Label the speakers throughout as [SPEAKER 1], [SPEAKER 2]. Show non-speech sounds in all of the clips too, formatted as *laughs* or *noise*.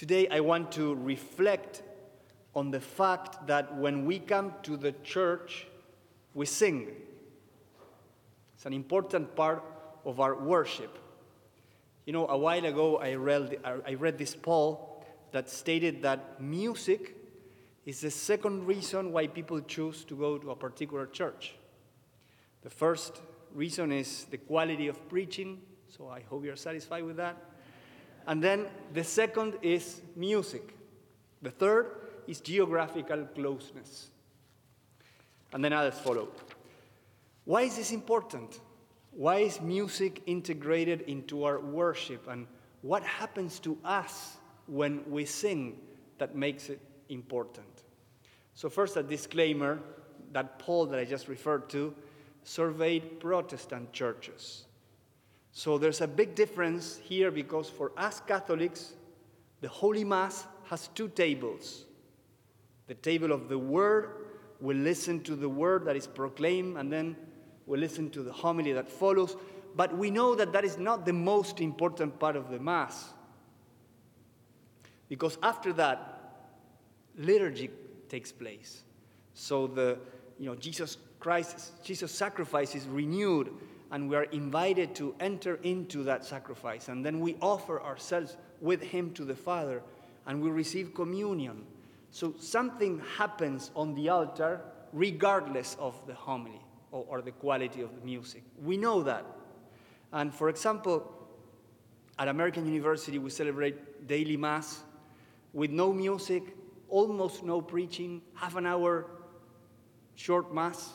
[SPEAKER 1] Today, I want to reflect on the fact that when we come to the church, we sing. It's an important part of our worship. You know, a while ago, I read, I read this poll that stated that music is the second reason why people choose to go to a particular church. The first reason is the quality of preaching, so I hope you're satisfied with that. And then the second is music. The third is geographical closeness. And then others follow. Why is this important? Why is music integrated into our worship? And what happens to us when we sing that makes it important? So, first, a disclaimer that poll that I just referred to surveyed Protestant churches. So, there's a big difference here because for us Catholics, the Holy Mass has two tables the table of the Word, we listen to the Word that is proclaimed, and then we listen to the homily that follows. But we know that that is not the most important part of the Mass. Because after that, liturgy takes place. So the, you know, Jesus Christ, Jesus' sacrifice is renewed, and we are invited to enter into that sacrifice. And then we offer ourselves with Him to the Father, and we receive communion. So something happens on the altar regardless of the homily or, or, the quality of the music. We know that. And for example, at American University, we celebrate daily Mass with no music, almost no preaching, half an hour short Mass.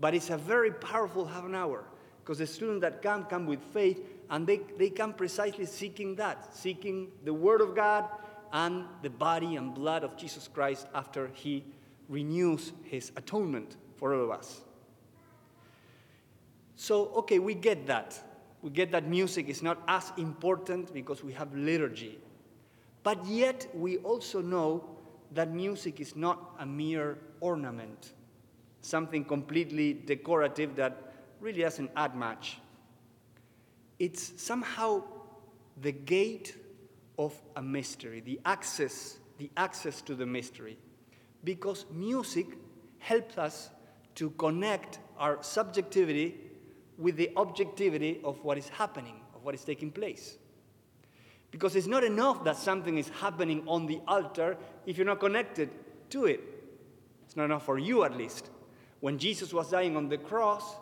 [SPEAKER 1] But it's a very powerful half an hour because the students that come come with faith and they, they come precisely seeking that, seeking the Word of God and the body and blood of Jesus Christ after he renews his atonement for all of us. So, okay, we get that. We get that music is not as important because we have liturgy. But yet, we also know that music is not a mere ornament, something completely decorative that really doesn't add much. It's somehow the gate of a mystery, the access, the access to the mystery. Because music helps us to connect our subjectivity with the objectivity of what is happening, of what is taking place. Because it's not enough that something is happening on the altar if you're not connected to it. It's not enough for you, at least. When Jesus was dying on the cross,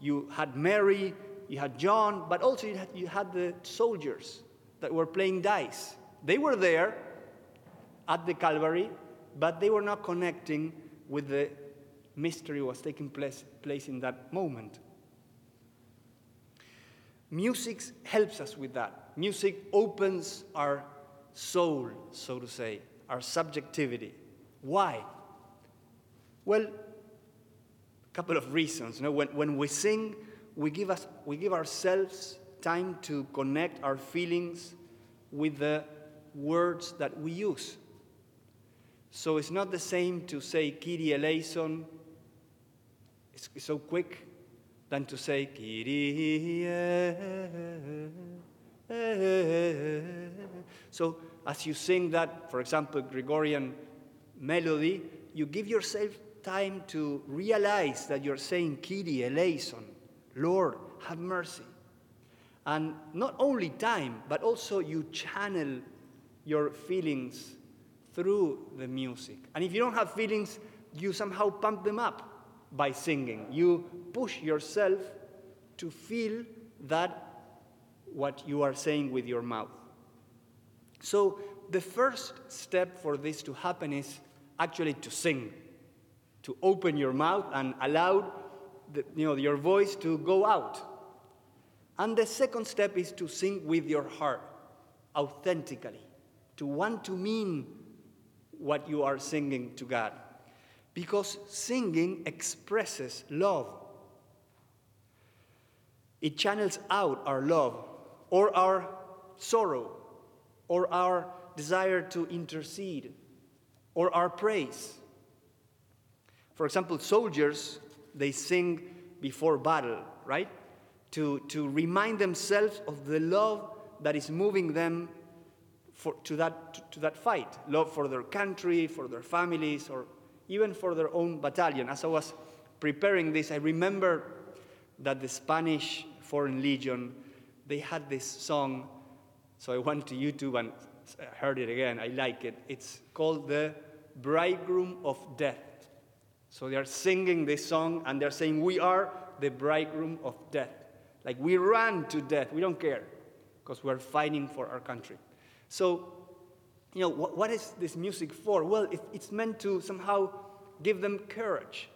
[SPEAKER 1] you had Mary, you had John, but also you had, you had the soldiers that were playing dice. They were there at the Calvary, but they were not connecting with the mystery was taking place, place in that moment. Music helps us with that. Music opens our soul, so to say, our subjectivity. Why? Well, couple of reasons. You know, when, when we sing, we give, us, we give ourselves time to connect our feelings with the words that we use. So it's not the same to say Kyrie eleison, it's so quick, than to say Kyrie. So as you sing that, for example, Gregorian melody, you give yourself time to realize that you're saying Kyrie eleison, Lord, have mercy. And not only time, but also you channel your feelings through the music. And if you don't have feelings, you somehow pump them up by singing. You push yourself to feel that what you are saying with your mouth. So, the first step for this to happen is actually to sing, to open your mouth and allow the, you know, your voice to go out. And the second step is to sing with your heart, authentically, to want to mean what you are singing to God. Because singing expresses love. It channels out our love or our sorrow or our desire to intercede or our praise. For example, soldiers, they sing before battle, right? to, to remind themselves of the love that is moving them for, to, that, to, to that fight love for their country, for their families, or even for their own battalion. As I was preparing this, I remember that the Spanish Foreign Legion, they had this song. So I went to YouTube and heard it again. I like it. It's called the Bridegroom of Death. So they are singing this song and they're saying, We are the bridegroom of death. Like we run to death. We don't care because we're fighting for our country. So, you know, what, what is this music for? Well, it, it's meant to somehow give them courage,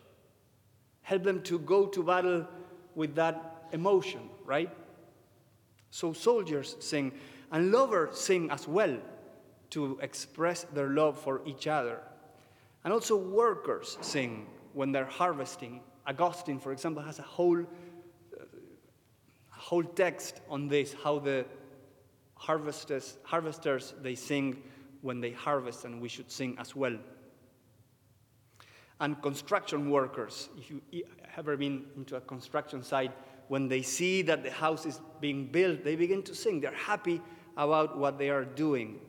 [SPEAKER 1] help them to go to battle with that emotion, right? So soldiers sing, and lovers sing as well to express their love for each other. And also workers sing when they're harvesting. Augustine, for example, has a whole, uh, whole text on this, how the harvesters, harvesters they sing when they harvest, and we should sing as well. And construction workers, if you ever been into a construction site, when they see that the house is being built, they begin to sing. They're happy about what they are doing.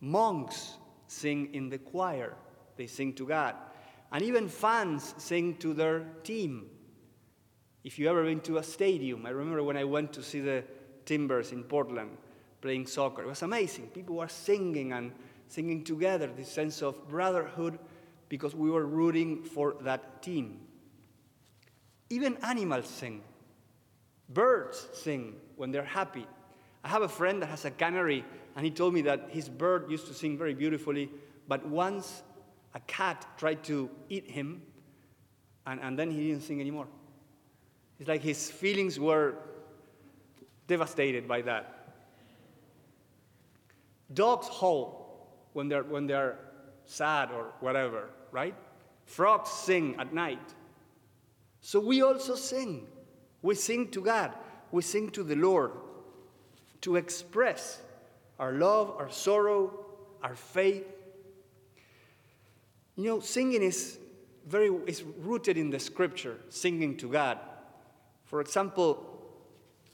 [SPEAKER 1] Monks sing in the choir, they sing to God. And even fans sing to their team. If you ever been to a stadium, I remember when I went to see the Timbers in Portland playing soccer. It was amazing. People were singing and singing together, this sense of brotherhood because we were rooting for that team. Even animals sing. Birds sing when they're happy. I have a friend that has a canary, and he told me that his bird used to sing very beautifully, but once a cat tried to eat him, and, and then he didn't sing anymore. It's like his feelings were devastated by that. Dogs howl when they're, when they're sad or whatever, right? Frogs sing at night. So we also sing. We sing to God, we sing to the Lord to express our love, our sorrow, our faith. You know, singing is very is rooted in the scripture, singing to God. For example,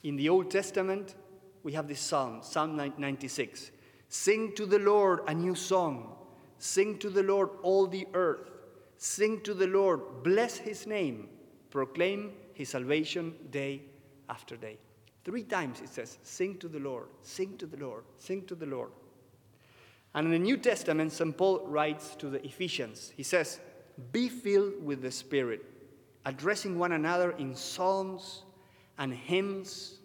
[SPEAKER 1] in the Old Testament, we have this psalm, Psalm 96. Sing to the Lord a new song. Sing to the Lord all the earth. Sing to the Lord, bless his name. Proclaim his salvation day after day. Three times it says, Sing to the Lord, sing to the Lord, sing to the Lord. And in the New Testament, St. Paul writes to the Ephesians, he says, Be filled with the Spirit, addressing one another in psalms and hymns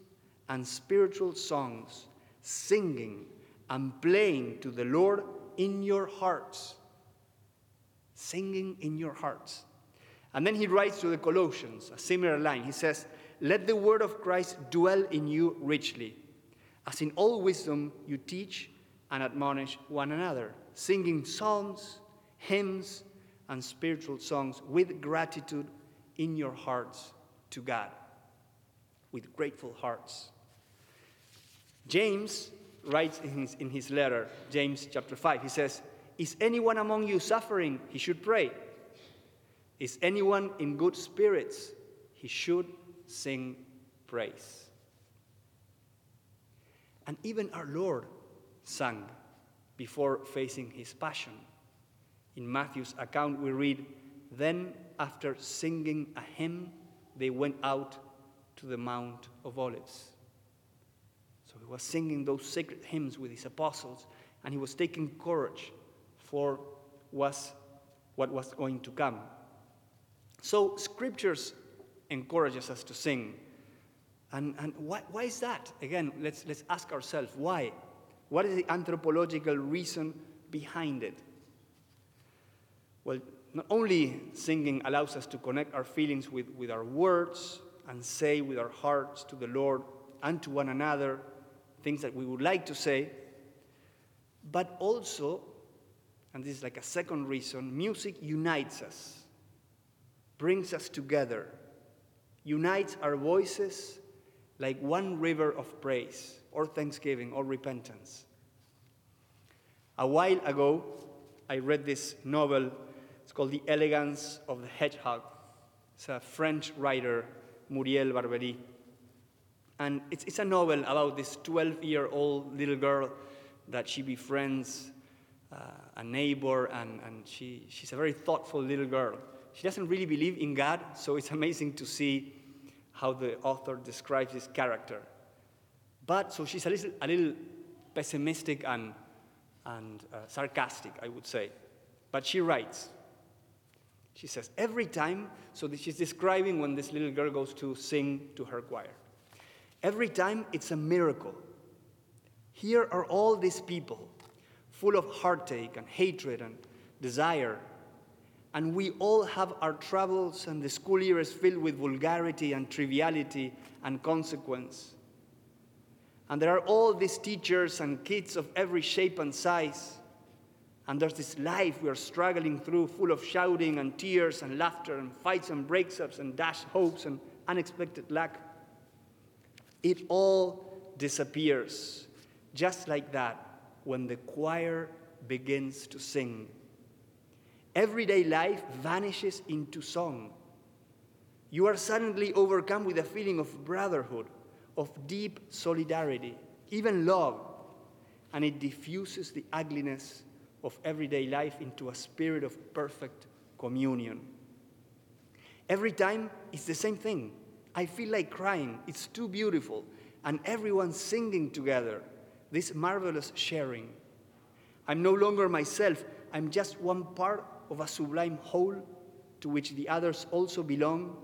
[SPEAKER 1] and spiritual songs, singing and playing to the Lord in your hearts. Singing in your hearts. And then he writes to the Colossians a similar line. He says, Let the word of Christ dwell in you richly, as in all wisdom you teach and admonish one another, singing psalms, hymns, and spiritual songs with gratitude in your hearts to God, with grateful hearts. James writes in his, in his letter, James chapter 5, he says, Is anyone among you suffering? He should pray. Is anyone in good spirits? He should sing praise. And even our Lord sang before facing his passion. In Matthew's account, we read, Then, after singing a hymn, they went out to the Mount of Olives. So he was singing those sacred hymns with his apostles, and he was taking courage for was, what was going to come. So scriptures encourages us to sing. And, and why, why is that? Again, let's, let's ask ourselves why? What is the anthropological reason behind it? Well, not only singing allows us to connect our feelings with, with our words and say with our hearts to the Lord and to one another things that we would like to say, but also, and this is like a second reason, music unites us, brings us together, unites our voices like one river of praise or thanksgiving or repentance. A while ago, I read this novel. It's called The Elegance of the Hedgehog. It's a French writer, Muriel Barbery. And it's, it's a novel about this 12 year old little girl that she befriends uh, a neighbor, and, and she, she's a very thoughtful little girl. She doesn't really believe in God, so it's *laughs* amazing to see how the author describes this character. But so she's a little, a little pessimistic and, and uh, sarcastic, I would say. But she writes, she says, every time, so she's describing when this little girl goes to sing to her choir. Every time it's a miracle. Here are all these people, full of heartache and hatred and desire. And we all have our troubles, and the school year is filled with vulgarity and triviality and consequence. And there are all these teachers and kids of every shape and size. And there's this life we are struggling through, full of shouting and tears and laughter and fights and breakups and dashed hopes and unexpected luck. It all disappears just like that when the choir begins to sing. Everyday life vanishes into song. You are suddenly overcome with a feeling of brotherhood, of deep solidarity, even love, and it diffuses the ugliness of everyday life into a spirit of perfect communion. Every time it's the same thing. I feel like crying. It's too beautiful. And everyone singing together. This marvelous sharing. I'm no longer myself. I'm just one part of a sublime whole to which the others also belong.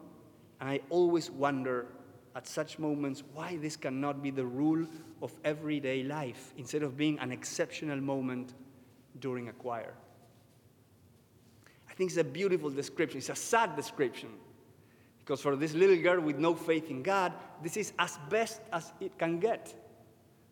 [SPEAKER 1] And I always wonder at such moments why this cannot be the rule of everyday life instead of being an exceptional moment during a choir. I think it's a beautiful description. It's a sad description because for this little girl with no faith in God, this is as best as it can get.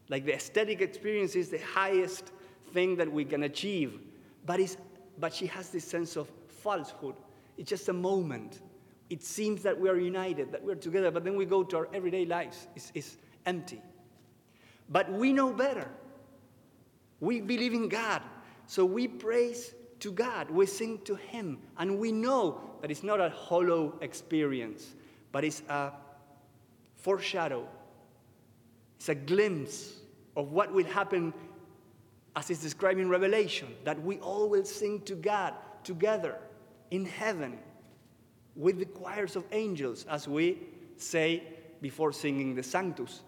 [SPEAKER 1] Like the aesthetic experience is the highest thing that we can achieve, but, it's, but she has this sense of falsehood. It's just a moment. It seems that we are united, that we're together, but then we go to our everyday lives. It's, it's empty. But we know better. We believe in God. So we praise to God, we sing to Him, and we know that it's not a hollow experience, but it's a foreshadow, it's a glimpse of what will happen as it's described in Revelation, that we all will sing to God together in heaven with the choirs of angels, as we say before singing the Sanctus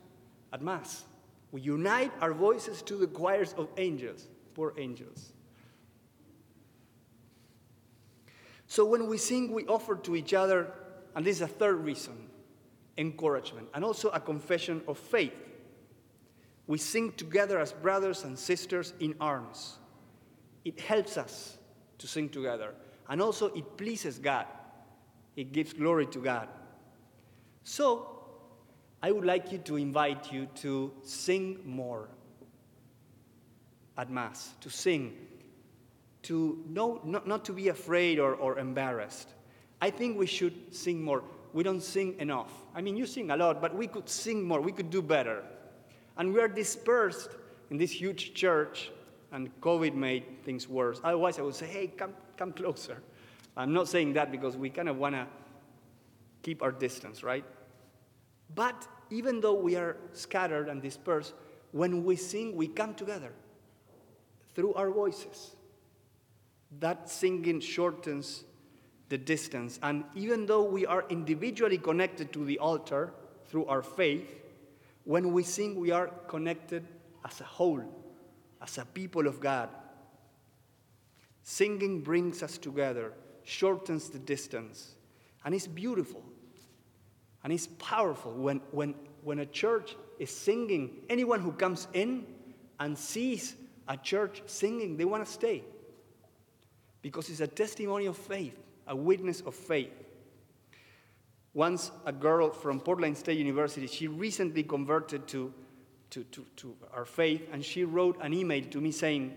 [SPEAKER 1] at Mass. We unite our voices to the choirs of angels, poor angels. So when we sing, we offer to each other, and this is a third reason encouragement, and also a confession of faith. We sing together as brothers and sisters in arms. It helps us to sing together, and also it pleases God, it gives glory to God. So, I would like you to invite you to sing more at Mass, to sing to know, not, not to be afraid or, or embarrassed. I think we should sing more. We don't sing enough. I mean, you sing a lot, but we could sing more. We could do better. And we are dispersed in this huge church, and COVID made things worse. Otherwise, I would say, hey, come, come closer. I'm not saying that because we kind of want to keep our distance, right? But even though we are scattered and dispersed, when we sing, we come together through our voices that singing shortens the distance. And even though we are individually connected to the altar through our faith, when we sing, we are connected as a whole, as a people of God. Singing brings us together, shortens the distance, and it's beautiful. And it's powerful when, when, when a church is singing. Anyone who comes in and sees a church singing, they want to stay because it's a testimony of faith, a witness of faith. Once, a girl from Portland State University, she recently converted to, to, to, to our faith, and she wrote an email to me saying,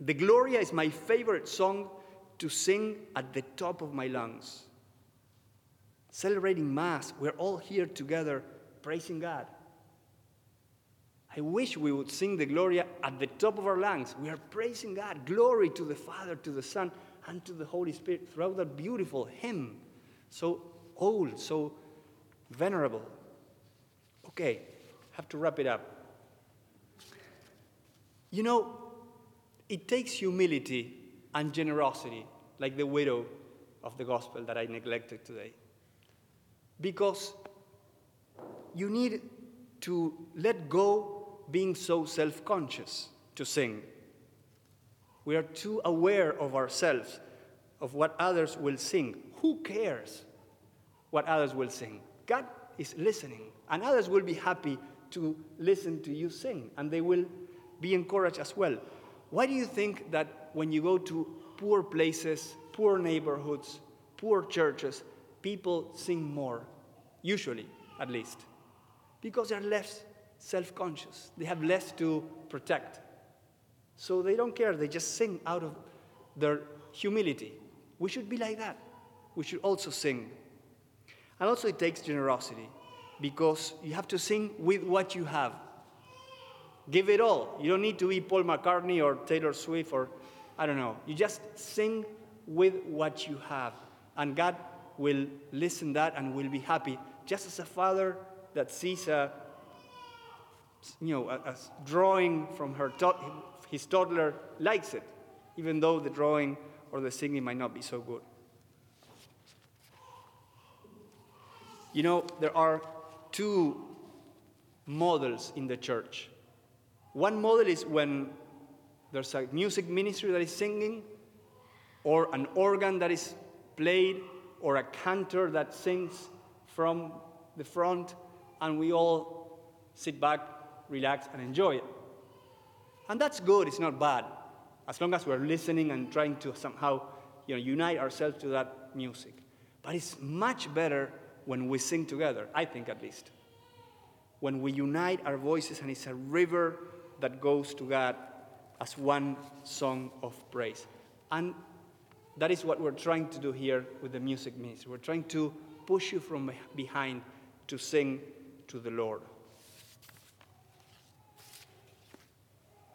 [SPEAKER 1] The Gloria is my favorite song to sing at the top of my lungs. Celebrating Mass, we're all here together praising God. I wish we would sing the Gloria at the top of our lungs. We are praising God. Glory to the Father, to the Son, and to the Holy Spirit throughout that beautiful hymn. So old, so venerable. Okay, have to wrap it up. You know, it takes humility and generosity, like the widow of the gospel that I neglected today. Because you need to let go being so self conscious to sing. We are too aware of ourselves, of what others will sing. Who cares what others will sing? God is listening, and others will be happy to listen to you sing, and they will be encouraged as well. Why do you think that when you go to poor places, poor neighborhoods, poor churches, people sing more? Usually, at least. Because they're less self conscious, they have less to protect. So they don't care, they just sing out of their humility. We should be like that. We should also sing. And also, it takes generosity because you have to sing with what you have. Give it all. You don't need to be Paul McCartney or Taylor Swift or I don't know. You just sing with what you have. And God will listen that and will be happy. Just as a father that sees a you know, a, a drawing from her to- his toddler likes it, even though the drawing or the singing might not be so good. You know, there are two models in the church. One model is when there's a music ministry that is singing, or an organ that is played, or a cantor that sings from the front, and we all sit back, relax, and enjoy it. And that's good, it's not bad, as long as we're listening and trying to somehow you know, unite ourselves to that music. But it's much better when we sing together, I think at least. When we unite our voices and it's a river that goes to God as one song of praise. And that is what we're trying to do here with the music ministry. We're trying to push you from behind to sing to the Lord.